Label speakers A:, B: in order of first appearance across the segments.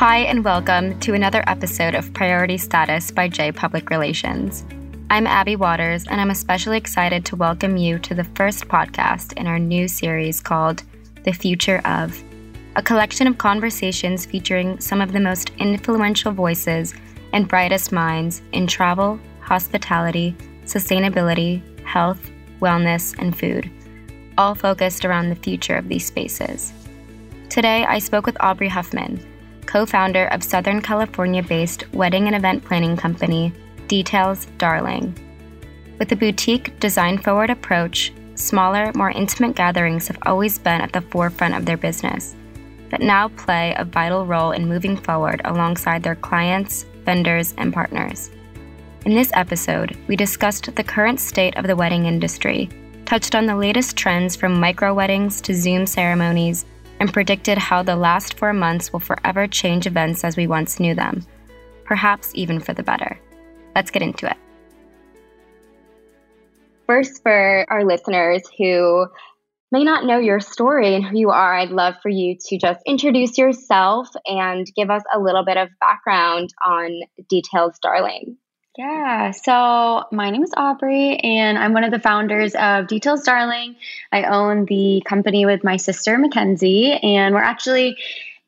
A: Hi, and welcome to another episode of Priority Status by J Public Relations. I'm Abby Waters, and I'm especially excited to welcome you to the first podcast in our new series called The Future of, a collection of conversations featuring some of the most influential voices and brightest minds in travel, hospitality, sustainability, health, wellness, and food, all focused around the future of these spaces. Today, I spoke with Aubrey Huffman co founder of Southern California based wedding and event planning company, Details Darling. With a boutique, design forward approach, smaller, more intimate gatherings have always been at the forefront of their business, but now play a vital role in moving forward alongside their clients, vendors, and partners. In this episode, we discussed the current state of the wedding industry, touched on the latest trends from micro weddings to Zoom ceremonies and predicted how the last four months will forever change events as we once knew them, perhaps even for the better. Let's get into it. First, for our listeners who may not know your story and who you are, I'd love for you to just introduce yourself and give us a little bit of background on Details Darling.
B: Yeah, so my name is Aubrey, and I'm one of the founders of Details Darling. I own the company with my sister, Mackenzie, and we're actually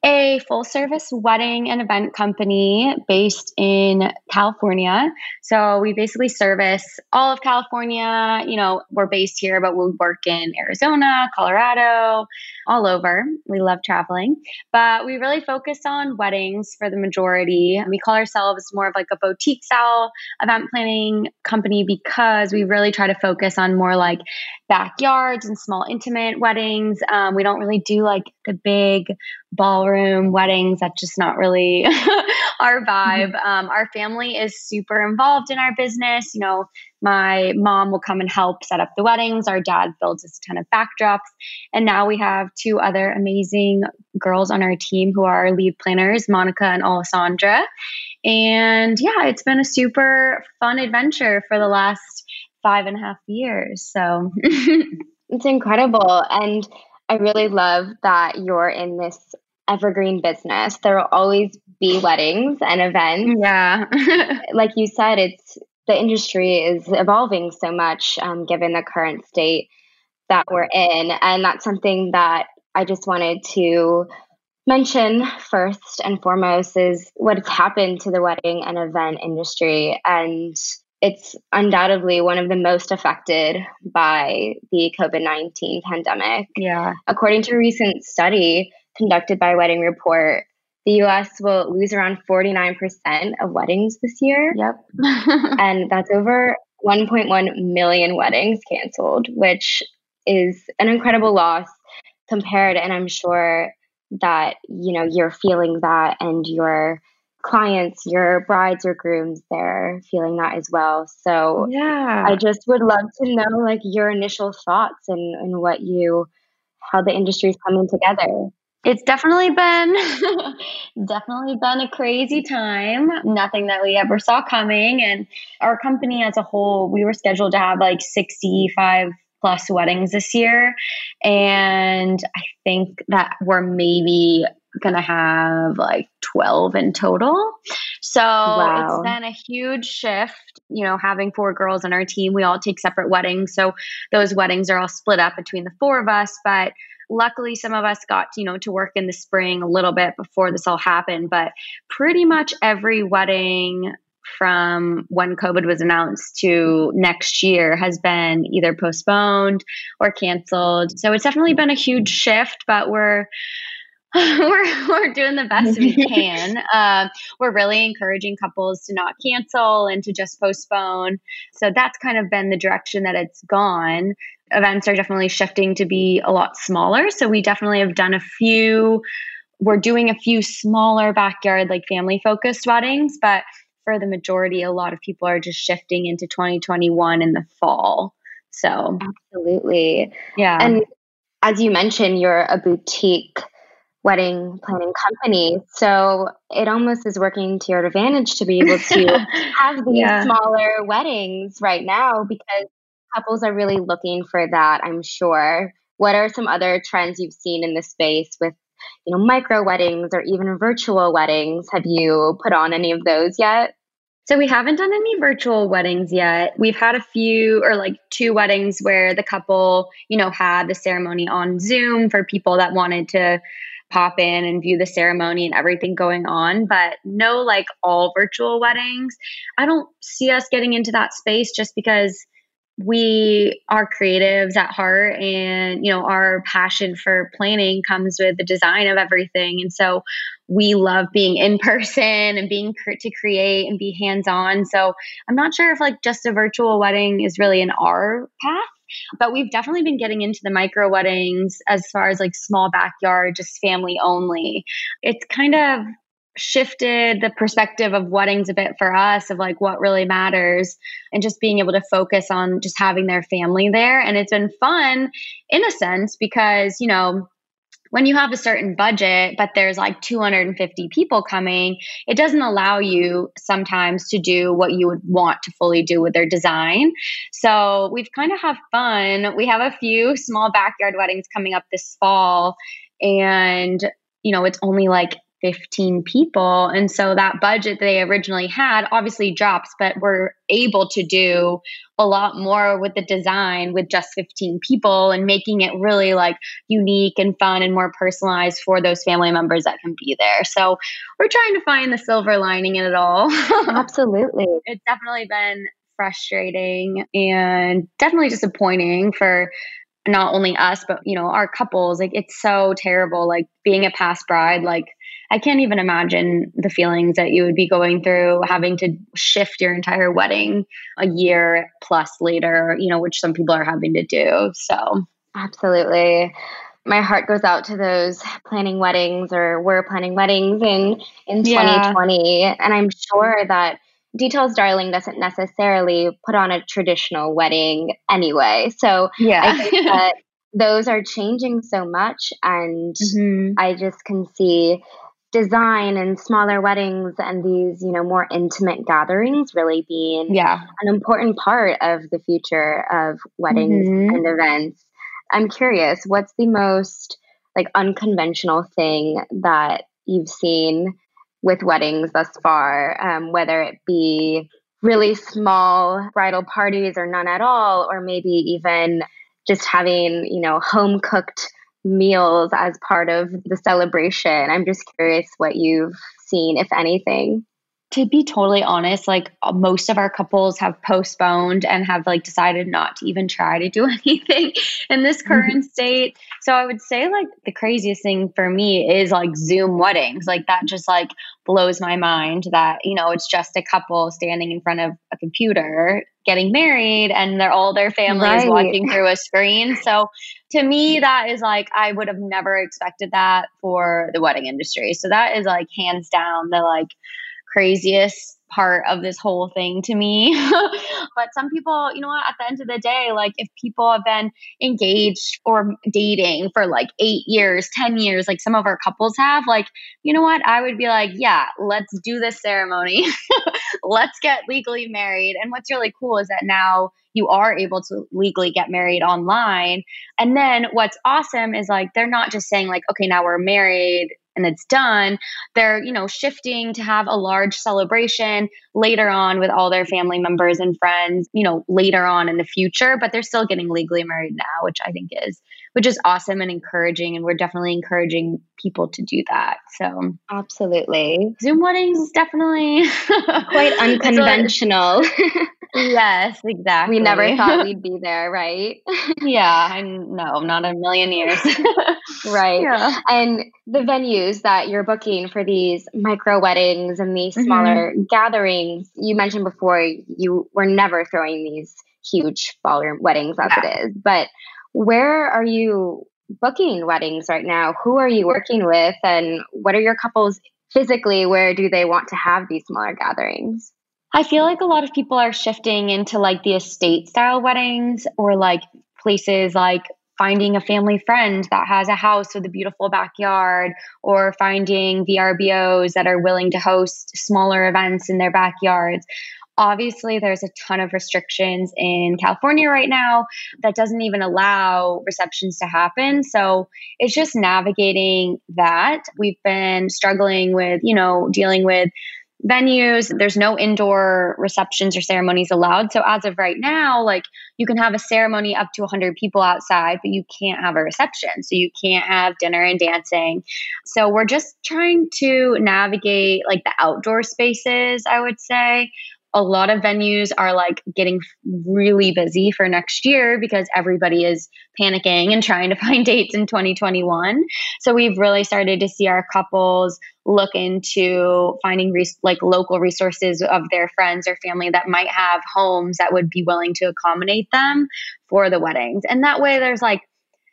B: a full service wedding and event company based in California. So we basically service all of California. You know, we're based here, but we work in Arizona, Colorado, all over. We love traveling, but we really focus on weddings for the majority. We call ourselves more of like a boutique style event planning company because we really try to focus on more like backyards and small intimate weddings. Um, we don't really do like the big ballroom weddings. That's just not really our vibe. Mm-hmm. Um, our family is super involved in our business. You know, my mom will come and help set up the weddings. Our dad builds us a ton of backdrops. And now we have two other amazing girls on our team who are our lead planners, Monica and Alessandra. And yeah, it's been a super fun adventure for the last five and a half years. So
A: it's incredible. And I really love that you're in this evergreen business. There will always be weddings and events.
B: Yeah.
A: like you said, it's the industry is evolving so much um, given the current state that we're in. And that's something that I just wanted to mention first and foremost is what's happened to the wedding and event industry. And it's undoubtedly one of the most affected by the COVID 19 pandemic.
B: Yeah.
A: According to a recent study conducted by Wedding Report, the US will lose around 49% of weddings this year.
B: Yep.
A: and that's over 1.1 million weddings canceled, which is an incredible loss compared. And I'm sure that, you know, you're feeling that and your clients, your brides or grooms, they're feeling that as well. So
B: yeah,
A: I just would love to know like your initial thoughts and, and what you, how the industry is coming together
B: it's definitely been definitely been a crazy time. Nothing that we ever saw coming. And our company as a whole we were scheduled to have like 65 plus weddings this year. And i think that we're maybe gonna have like 12 in total. So wow. it's been a huge shift you know having four girls on our team. We all take separate weddings. So those weddings are all split up between the four of us. But luckily some of us got you know to work in the spring a little bit before this all happened but pretty much every wedding from when covid was announced to next year has been either postponed or canceled so it's definitely been a huge shift but we're we're, we're doing the best we can. Uh, we're really encouraging couples to not cancel and to just postpone. So that's kind of been the direction that it's gone events are definitely shifting to be a lot smaller. So we definitely have done a few, we're doing a few smaller backyard, like family focused weddings, but for the majority, a lot of people are just shifting into 2021 in the fall. So,
A: absolutely.
B: Yeah.
A: And as you mentioned, you're a boutique wedding planning company. So it almost is working to your advantage to be able to have these yeah. smaller weddings right now because couples are really looking for that, I'm sure. What are some other trends you've seen in the space with you know, micro weddings or even virtual weddings. Have you put on any of those yet?
B: So we haven't done any virtual weddings yet. We've had a few or like two weddings where the couple, you know, had the ceremony on Zoom for people that wanted to pop in and view the ceremony and everything going on, but no like all virtual weddings. I don't see us getting into that space just because we are creatives at heart and you know our passion for planning comes with the design of everything. And so we love being in person and being to create and be hands on so i'm not sure if like just a virtual wedding is really in our path but we've definitely been getting into the micro weddings as far as like small backyard just family only. It's kind of shifted the perspective of weddings a bit for us of like what really matters and just being able to focus on just having their family there. And it's been fun in a sense because you know when you have a certain budget but there's like 250 people coming it doesn't allow you sometimes to do what you would want to fully do with their design. So we've kind of have fun. We have a few small backyard weddings coming up this fall and you know it's only like 15 people. And so that budget they originally had obviously drops, but we're able to do a lot more with the design with just 15 people and making it really like unique and fun and more personalized for those family members that can be there. So we're trying to find the silver lining in it all.
A: Absolutely.
B: it's definitely been frustrating and definitely disappointing for not only us but you know our couples like it's so terrible like being a past bride like I can't even imagine the feelings that you would be going through having to shift your entire wedding a year plus later, you know, which some people are having to do. So,
A: absolutely. My heart goes out to those planning weddings or were planning weddings in in 2020 yeah. and I'm sure that Details Darling doesn't necessarily put on a traditional wedding anyway. So, yeah. I think that those are changing so much and mm-hmm. I just can see design and smaller weddings and these you know more intimate gatherings really being
B: yeah.
A: an important part of the future of weddings mm-hmm. and events i'm curious what's the most like unconventional thing that you've seen with weddings thus far um, whether it be really small bridal parties or none at all or maybe even just having you know home cooked meals as part of the celebration. I'm just curious what you've seen, if anything
B: to be totally honest, like uh, most of our couples have postponed and have like decided not to even try to do anything in this mm-hmm. current state. So I would say like the craziest thing for me is like Zoom weddings. Like that just like blows my mind that, you know, it's just a couple standing in front of a computer getting married and they're all their families right. watching through a screen. So to me that is like I would have never expected that for the wedding industry. So that is like hands down the like craziest part of this whole thing to me. but some people, you know what, at the end of the day, like if people have been engaged or dating for like eight years, 10 years, like some of our couples have, like, you know what, I would be like, yeah, let's do this ceremony. let's get legally married. And what's really cool is that now you are able to legally get married online. And then what's awesome is like they're not just saying, like, okay, now we're married and it's done they're you know shifting to have a large celebration later on with all their family members and friends you know later on in the future but they're still getting legally married now which i think is which is awesome and encouraging and we're definitely encouraging people to do that so
A: absolutely
B: zoom weddings is definitely
A: quite unconventional
B: yes exactly
A: we never thought we'd be there right
B: yeah i no not a million years
A: right yeah. and the venues that you're booking for these micro weddings and these mm-hmm. smaller mm-hmm. gatherings you mentioned before you were never throwing these huge ballroom weddings as yeah. it is but where are you booking weddings right now? Who are you working with? And what are your couples physically? Where do they want to have these smaller gatherings?
B: I feel like a lot of people are shifting into like the estate style weddings or like places like finding a family friend that has a house with a beautiful backyard or finding VRBOs that are willing to host smaller events in their backyards Obviously, there's a ton of restrictions in California right now that doesn't even allow receptions to happen. So it's just navigating that. We've been struggling with, you know, dealing with venues. There's no indoor receptions or ceremonies allowed. So as of right now, like you can have a ceremony up to 100 people outside, but you can't have a reception. So you can't have dinner and dancing. So we're just trying to navigate like the outdoor spaces, I would say a lot of venues are like getting really busy for next year because everybody is panicking and trying to find dates in 2021. So we've really started to see our couples look into finding res- like local resources of their friends or family that might have homes that would be willing to accommodate them for the weddings. And that way there's like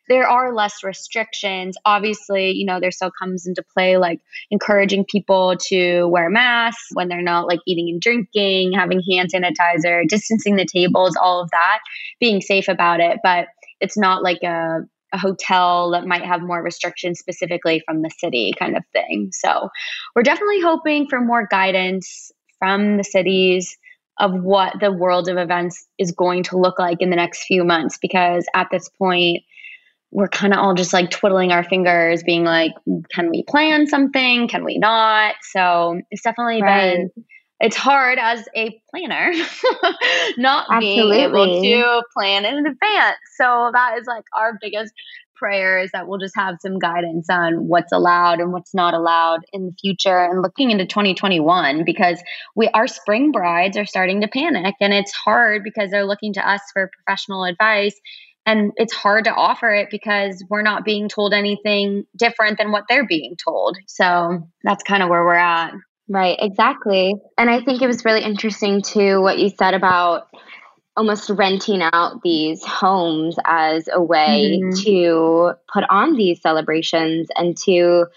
B: there are less restrictions. Obviously, you know, there still comes into play like encouraging people to wear masks when they're not like eating and drinking, having hand sanitizer, distancing the tables, all of that, being safe about it. But it's not like a a hotel that might have more restrictions specifically from the city kind of thing. So we're definitely hoping for more guidance from the cities of what the world of events is going to look like in the next few months because at this point we're kind of all just like twiddling our fingers, being like, can we plan something? Can we not? So it's definitely right. been it's hard as a planner not Absolutely. being able to plan in advance. So that is like our biggest prayer is that we'll just have some guidance on what's allowed and what's not allowed in the future and looking into 2021 because we our spring brides are starting to panic and it's hard because they're looking to us for professional advice and it's hard to offer it because we're not being told anything different than what they're being told. So that's kind of where we're at.
A: Right, exactly. And I think it was really interesting too what you said about almost renting out these homes as a way mm-hmm. to put on these celebrations and to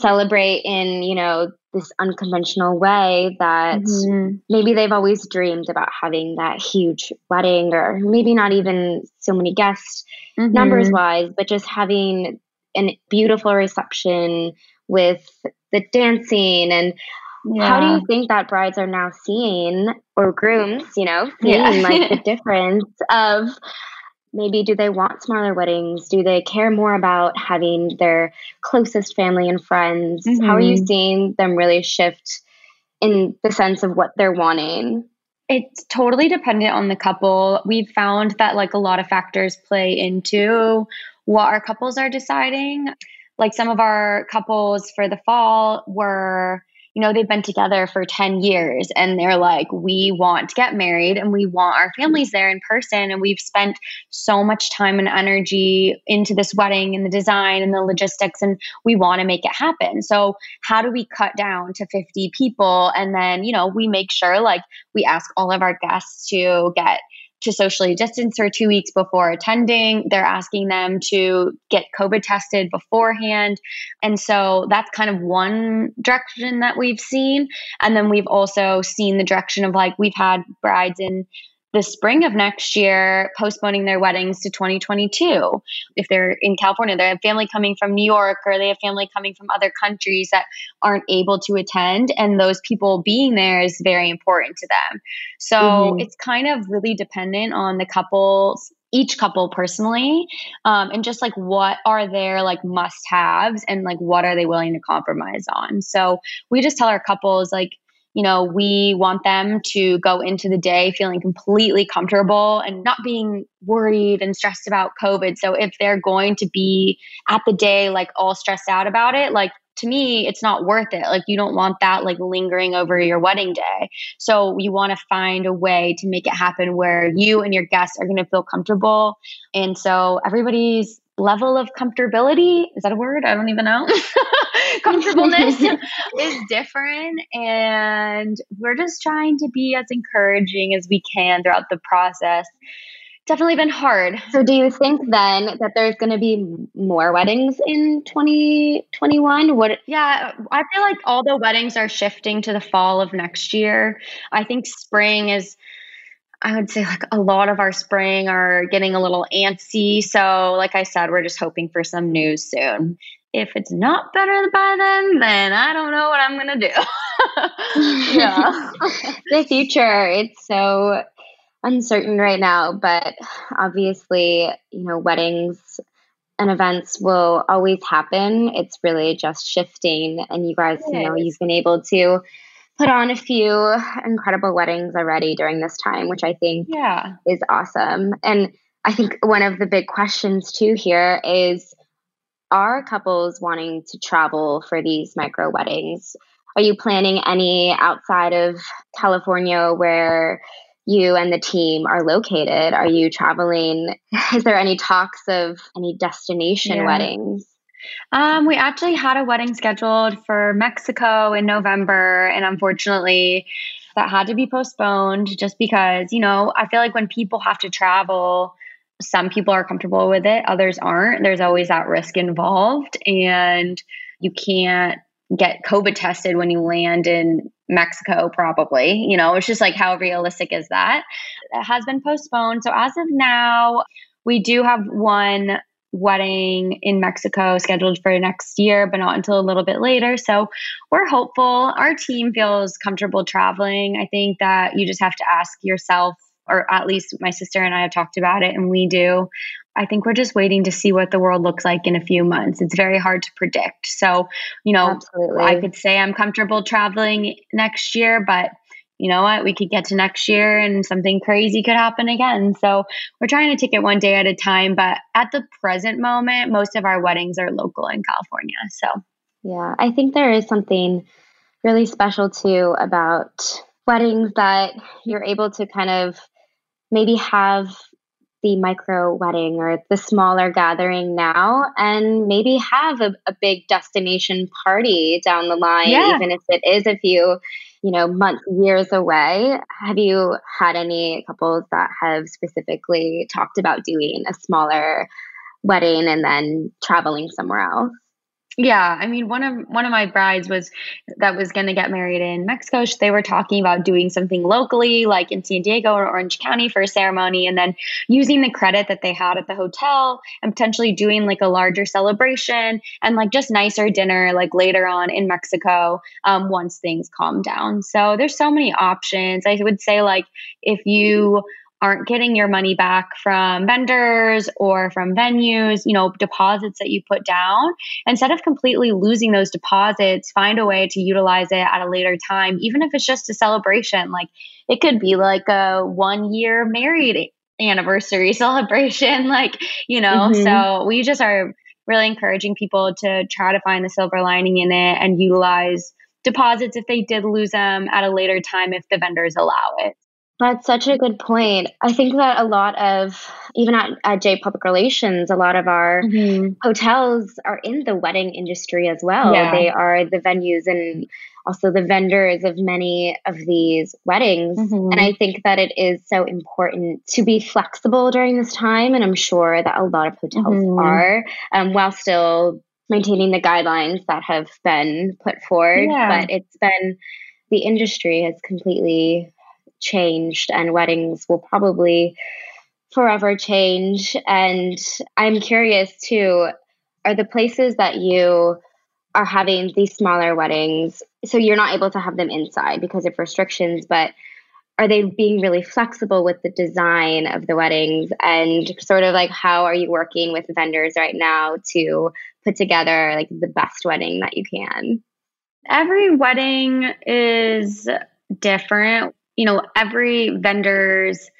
A: celebrate in, you know, this unconventional way that mm-hmm. maybe they've always dreamed about having that huge wedding or maybe not even so many guests mm-hmm. numbers wise, but just having a beautiful reception with the dancing and yeah. how do you think that brides are now seeing or grooms, you know, seeing yeah. like the difference of maybe do they want smaller weddings do they care more about having their closest family and friends mm-hmm. how are you mm-hmm. seeing them really shift in the sense of what they're wanting
B: it's totally dependent on the couple we've found that like a lot of factors play into what our couples are deciding like some of our couples for the fall were you know, they've been together for 10 years and they're like, we want to get married and we want our families there in person. And we've spent so much time and energy into this wedding and the design and the logistics, and we want to make it happen. So, how do we cut down to 50 people? And then, you know, we make sure like we ask all of our guests to get to socially distance for two weeks before attending. They're asking them to get COVID tested beforehand. And so that's kind of one direction that we've seen. And then we've also seen the direction of like, we've had brides in the spring of next year postponing their weddings to 2022. If they're in California, they have family coming from New York or they have family coming from other countries that aren't able to attend. And those people being there is very important to them. So mm-hmm. it's kind of really dependent on the couples each couple personally um, and just like what are their like must haves and like what are they willing to compromise on so we just tell our couples like you know, we want them to go into the day feeling completely comfortable and not being worried and stressed about COVID. So if they're going to be at the day like all stressed out about it, like to me, it's not worth it. Like you don't want that like lingering over your wedding day. So you want to find a way to make it happen where you and your guests are going to feel comfortable. And so everybody's level of comfortability is that a word? I don't even know. Comfortableness is different. And we're just trying to be as encouraging as we can throughout the process. Definitely been hard.
A: So, do you think then that there's going to be more weddings in 2021? What?
B: Yeah, I feel like all the weddings are shifting to the fall of next year. I think spring is I would say like a lot of our spring are getting a little antsy. So, like I said, we're just hoping for some news soon. If it's not better by then, then I don't know what I'm going to do.
A: yeah. the future, it's so uncertain right now, but obviously, you know, weddings and events will always happen. It's really just shifting. And you guys, you know, you've been able to put on a few incredible weddings already during this time, which I think
B: yeah.
A: is awesome. And I think one of the big questions too here is are couples wanting to travel for these micro weddings? Are you planning any outside of California where you and the team are located? Are you traveling? Is there any talks of any destination yeah. weddings?
B: Um, we actually had a wedding scheduled for Mexico in November, and unfortunately, that had to be postponed just because, you know, I feel like when people have to travel, some people are comfortable with it, others aren't. There's always that risk involved, and you can't get COVID tested when you land in Mexico, probably. You know, it's just like how realistic is that? It has been postponed. So as of now, we do have one wedding in Mexico scheduled for next year, but not until a little bit later. So we're hopeful. Our team feels comfortable traveling. I think that you just have to ask yourself or at least my sister and I have talked about it, and we do. I think we're just waiting to see what the world looks like in a few months. It's very hard to predict. So, you know, Absolutely. I could say I'm comfortable traveling next year, but you know what? We could get to next year and something crazy could happen again. So, we're trying to take it one day at a time. But at the present moment, most of our weddings are local in California. So,
A: yeah, I think there is something really special too about weddings that you're able to kind of maybe have the micro wedding or the smaller gathering now and maybe have a, a big destination party down the line yeah. even if it is a few you know months years away have you had any couples that have specifically talked about doing a smaller wedding and then traveling somewhere else
B: yeah, I mean, one of one of my brides was that was going to get married in Mexico. They were talking about doing something locally, like in San Diego or Orange County, for a ceremony, and then using the credit that they had at the hotel and potentially doing like a larger celebration and like just nicer dinner, like later on in Mexico, um, once things calm down. So there's so many options. I would say like if you aren't getting your money back from vendors or from venues, you know, deposits that you put down, instead of completely losing those deposits, find a way to utilize it at a later time, even if it's just a celebration. Like it could be like a one year married anniversary celebration, like, you know, mm-hmm. so we just are really encouraging people to try to find the silver lining in it and utilize deposits if they did lose them at a later time if the vendors allow it.
A: That's such a good point. I think that a lot of, even at, at J Public Relations, a lot of our mm-hmm. hotels are in the wedding industry as well. Yeah. They are the venues and also the vendors of many of these weddings. Mm-hmm. And I think that it is so important to be flexible during this time. And I'm sure that a lot of hotels mm-hmm. are, um, while still maintaining the guidelines that have been put forward. Yeah. But it's been, the industry has completely changed and weddings will probably forever change. And I'm curious too are the places that you are having these smaller weddings, so you're not able to have them inside because of restrictions, but are they being really flexible with the design of the weddings? And sort of like how are you working with vendors right now to put together like the best wedding that you can?
B: Every wedding is different you know, every vendor's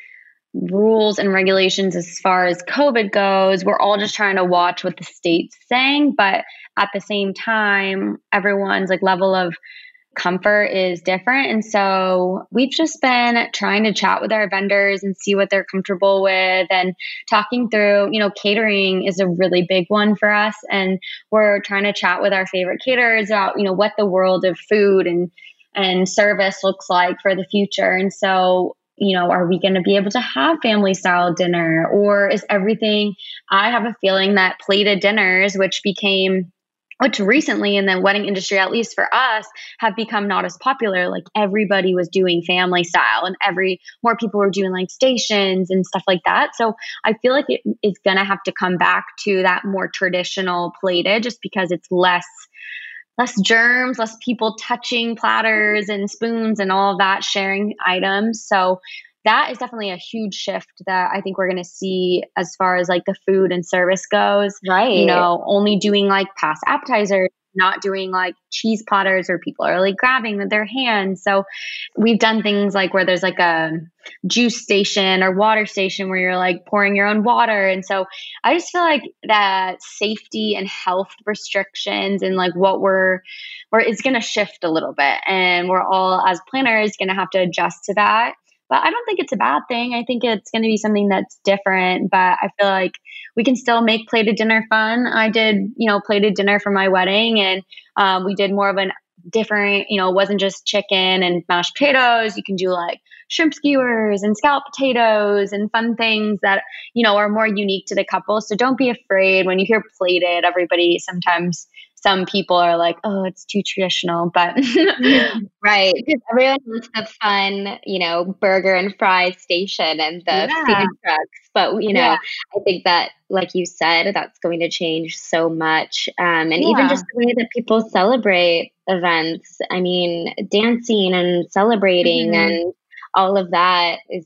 B: rules and regulations as far as COVID goes, we're all just trying to watch what the state's saying. But at the same time, everyone's like level of comfort is different. And so we've just been trying to chat with our vendors and see what they're comfortable with and talking through, you know, catering is a really big one for us. And we're trying to chat with our favorite caterers about, you know, what the world of food and and service looks like for the future. And so, you know, are we going to be able to have family style dinner or is everything? I have a feeling that plated dinners, which became which recently in the wedding industry, at least for us, have become not as popular. Like everybody was doing family style and every more people were doing like stations and stuff like that. So I feel like it is gonna have to come back to that more traditional plated just because it's less less germs, less people touching platters and spoons and all of that, sharing items. So that is definitely a huge shift that I think we're going to see as far as like the food and service goes.
A: Right.
B: You know, only doing like passed appetizers, not doing like cheese platters where people are like grabbing with their hands. So we've done things like where there's like a juice station or water station where you're like pouring your own water. And so I just feel like that safety and health restrictions and like what we're where it's going to shift a little bit and we're all as planners going to have to adjust to that but I don't think it's a bad thing. I think it's going to be something that's different, but I feel like we can still make plated dinner fun. I did, you know, plated dinner for my wedding and um, we did more of an different, you know, it wasn't just chicken and mashed potatoes. You can do like shrimp skewers and scallop potatoes and fun things that, you know, are more unique to the couple. So don't be afraid when you hear plated, everybody sometimes some people are like, oh, it's too traditional, but
A: right because everyone wants the fun, you know, burger and fries station and the yeah. food trucks. But you know, yeah. I think that, like you said, that's going to change so much, um, and yeah. even just the way that people celebrate events. I mean, dancing and celebrating mm-hmm. and all of that is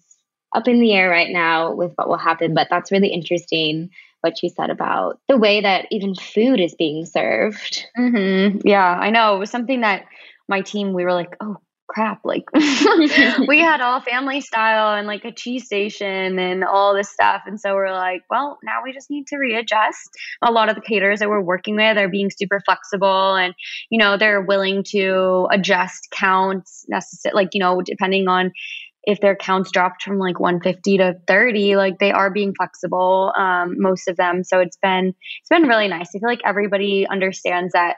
A: up in the air right now with what will happen. But that's really interesting what you said about the way that even food is being served.
B: Mm-hmm. Yeah, I know. It was something that my team, we were like, oh, crap. Like, we had all family style and like a cheese station and all this stuff. And so we're like, well, now we just need to readjust. A lot of the caterers that we're working with are being super flexible and, you know, they're willing to adjust counts, necessary, like, you know, depending on if their counts dropped from like 150 to 30 like they are being flexible um, most of them. So it's been it's been really nice. I feel like everybody understands that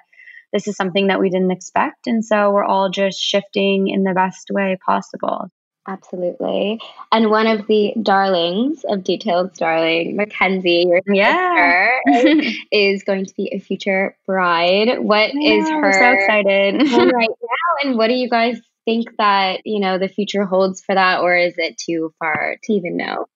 B: this is something that we didn't expect and so we're all just shifting in the best way possible.
A: Absolutely. And one of the darlings of detailed darling mackenzie your yeah. sister is going to be a future bride. What yeah, is her
B: so excited
A: right now and what do you guys think that, you know, the future holds for that, or is it too far to even know?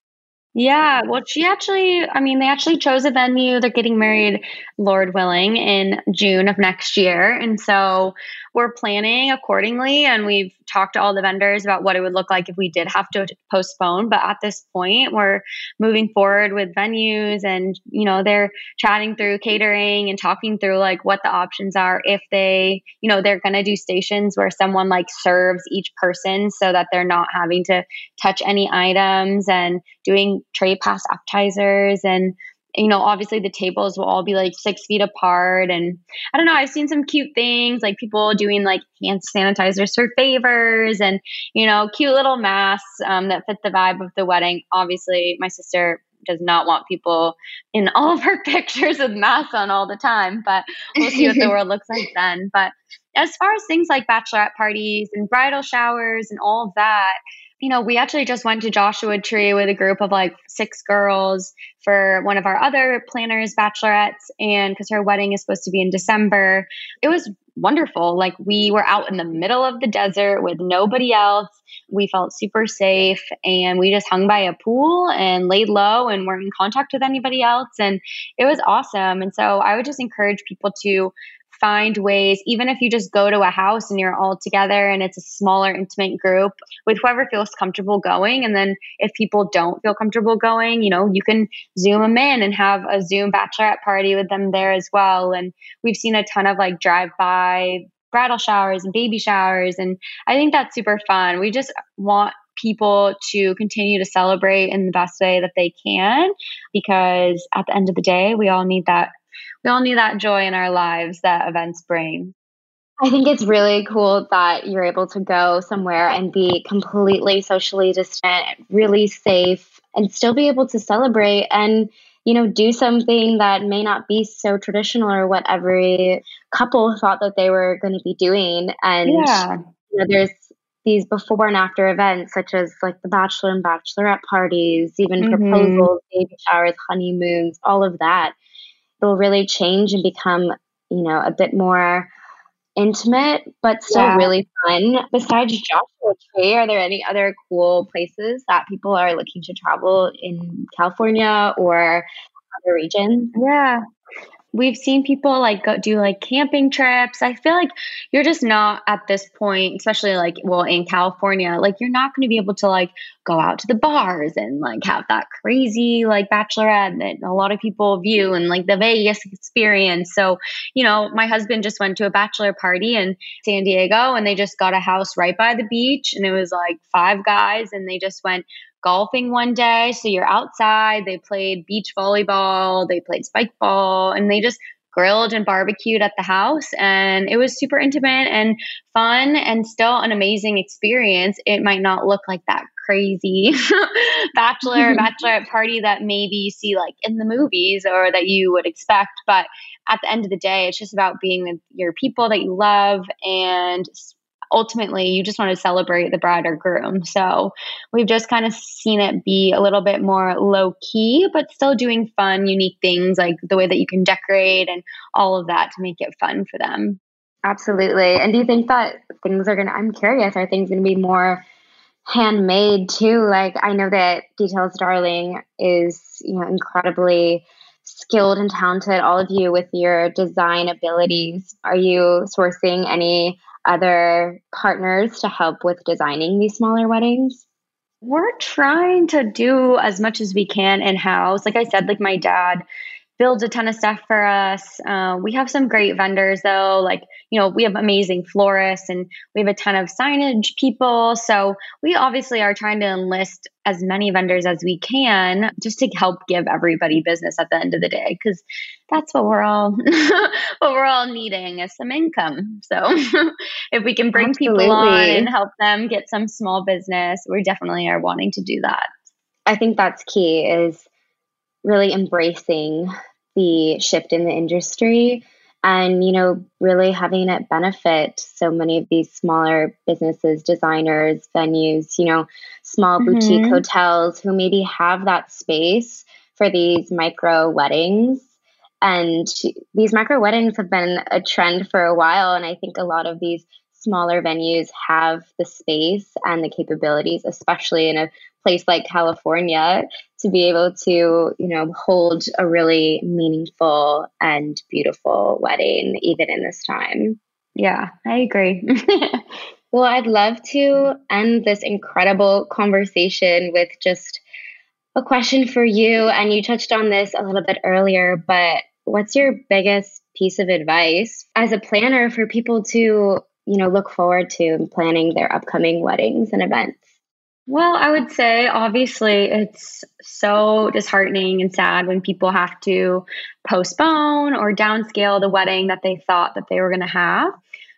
B: Yeah, well, she actually, I mean, they actually chose a venue. They're getting married, Lord willing, in June of next year. And so we're planning accordingly. And we've talked to all the vendors about what it would look like if we did have to postpone. But at this point, we're moving forward with venues and, you know, they're chatting through catering and talking through like what the options are if they, you know, they're going to do stations where someone like serves each person so that they're not having to touch any items and doing tray pass appetizers and you know, obviously the tables will all be like six feet apart. And I don't know, I've seen some cute things like people doing like hand sanitizers for favors and, you know, cute little masks um, that fit the vibe of the wedding. Obviously, my sister does not want people in all of her pictures with masks on all the time, but we'll see what the world looks like then. But as far as things like bachelorette parties and bridal showers and all of that, you know, we actually just went to Joshua Tree with a group of like six girls for one of our other planners, bachelorettes, and because her wedding is supposed to be in December. It was wonderful. Like we were out in the middle of the desert with nobody else. We felt super safe and we just hung by a pool and laid low and weren't in contact with anybody else. And it was awesome. And so I would just encourage people to find ways, even if you just go to a house and you're all together and it's a smaller, intimate group with whoever feels comfortable going. And then if people don't feel comfortable going, you know, you can Zoom them in and have a Zoom bachelorette party with them there as well. And we've seen a ton of like drive by bridal showers and baby showers. And I think that's super fun. We just want people to continue to celebrate in the best way that they can because at the end of the day, we all need that we all need that joy in our lives that events bring.
A: I think it's really cool that you're able to go somewhere and be completely socially distant, really safe, and still be able to celebrate and, you know, do something that may not be so traditional or what every couple thought that they were going to be doing. And yeah. you know, there's these before and after events, such as like the bachelor and bachelorette parties, even mm-hmm. proposals, baby showers, honeymoons, all of that will really change and become you know, a bit more intimate, but still yeah. really fun. Besides Joshua Tree, are there any other cool places that people are looking to travel in California or other regions?
B: Yeah we've seen people like go do like camping trips. I feel like you're just not at this point, especially like well in California, like you're not going to be able to like go out to the bars and like have that crazy like bachelorette that a lot of people view and like the Vegas experience. So, you know, my husband just went to a bachelor party in San Diego and they just got a house right by the beach and it was like five guys and they just went golfing one day. So you're outside. They played beach volleyball, they played spike ball, and they just grilled and barbecued at the house. And it was super intimate and fun and still an amazing experience. It might not look like that crazy bachelor bachelorette party that maybe you see like in the movies or that you would expect. But at the end of the day, it's just about being with your people that you love and ultimately you just want to celebrate the bride or groom. So we've just kind of seen it be a little bit more low key, but still doing fun, unique things like the way that you can decorate and all of that to make it fun for them.
A: Absolutely. And do you think that things are going to, I'm curious, are things going to be more handmade too? Like I know that Details Darling is, you know, incredibly skilled and talented, all of you with your design abilities. Are you sourcing any other partners to help with designing these smaller weddings?
B: We're trying to do as much as we can in house. Like I said, like my dad builds a ton of stuff for us. Uh, we have some great vendors though, like you know we have amazing florists and we have a ton of signage people. So we obviously are trying to enlist as many vendors as we can just to help give everybody business at the end of the day because that's what we're all what we're all needing is some income. So if we can bring Absolutely. people on and help them get some small business, we definitely are wanting to do that.
A: I think that's key is really embracing the shift in the industry and you know really having it benefit so many of these smaller businesses designers venues you know small mm-hmm. boutique hotels who maybe have that space for these micro weddings and these micro weddings have been a trend for a while and i think a lot of these smaller venues have the space and the capabilities especially in a place like California to be able to, you know, hold a really meaningful and beautiful wedding even in this time.
B: Yeah, I agree.
A: well, I'd love to end this incredible conversation with just a question for you. And you touched on this a little bit earlier, but what's your biggest piece of advice as a planner for people to, you know, look forward to planning their upcoming weddings and events?
B: Well, I would say obviously it's so disheartening and sad when people have to postpone or downscale the wedding that they thought that they were going to have.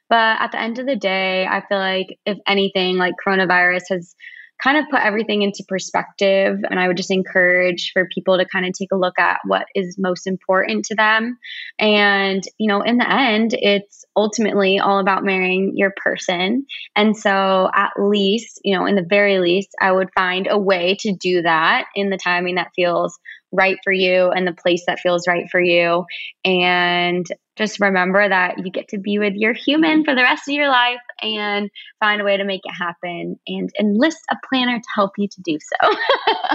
B: But at the end of the day, I feel like if anything, like coronavirus has kind of put everything into perspective. And I would just encourage for people to kind of take a look at what is most important to them. And, you know, in the end, it's ultimately all about marrying your person. And so, at least, you know, in the very least, I would find a way to do that in the timing that feels right for you and the place that feels right for you. And just remember that you get to be with your human for the rest of your life and find a way to make it happen and enlist a planner to help you to do so.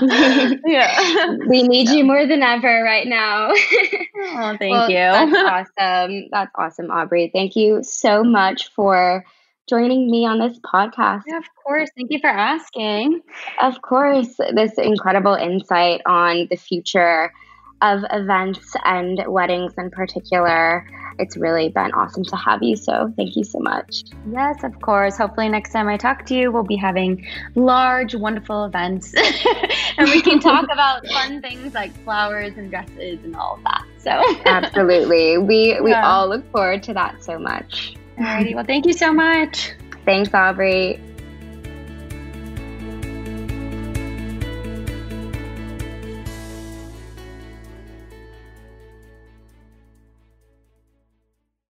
A: yeah. We need you more than ever right now.
B: oh, thank well, you.
A: That's awesome. That's awesome, Aubrey. Thank you so much for joining me on this podcast.
B: Yeah, of course. Thank you for asking.
A: Of course, this incredible insight on the future of events and weddings in particular. It's really been awesome to have you. So, thank you so much.
B: Yes, of course. Hopefully, next time I talk to you, we'll be having large, wonderful events and we can talk about fun things like flowers and dresses and all of that. So,
A: absolutely. We, we yeah. all look forward to that so much.
B: Alrighty. Well, thank you so much.
A: Thanks, Aubrey.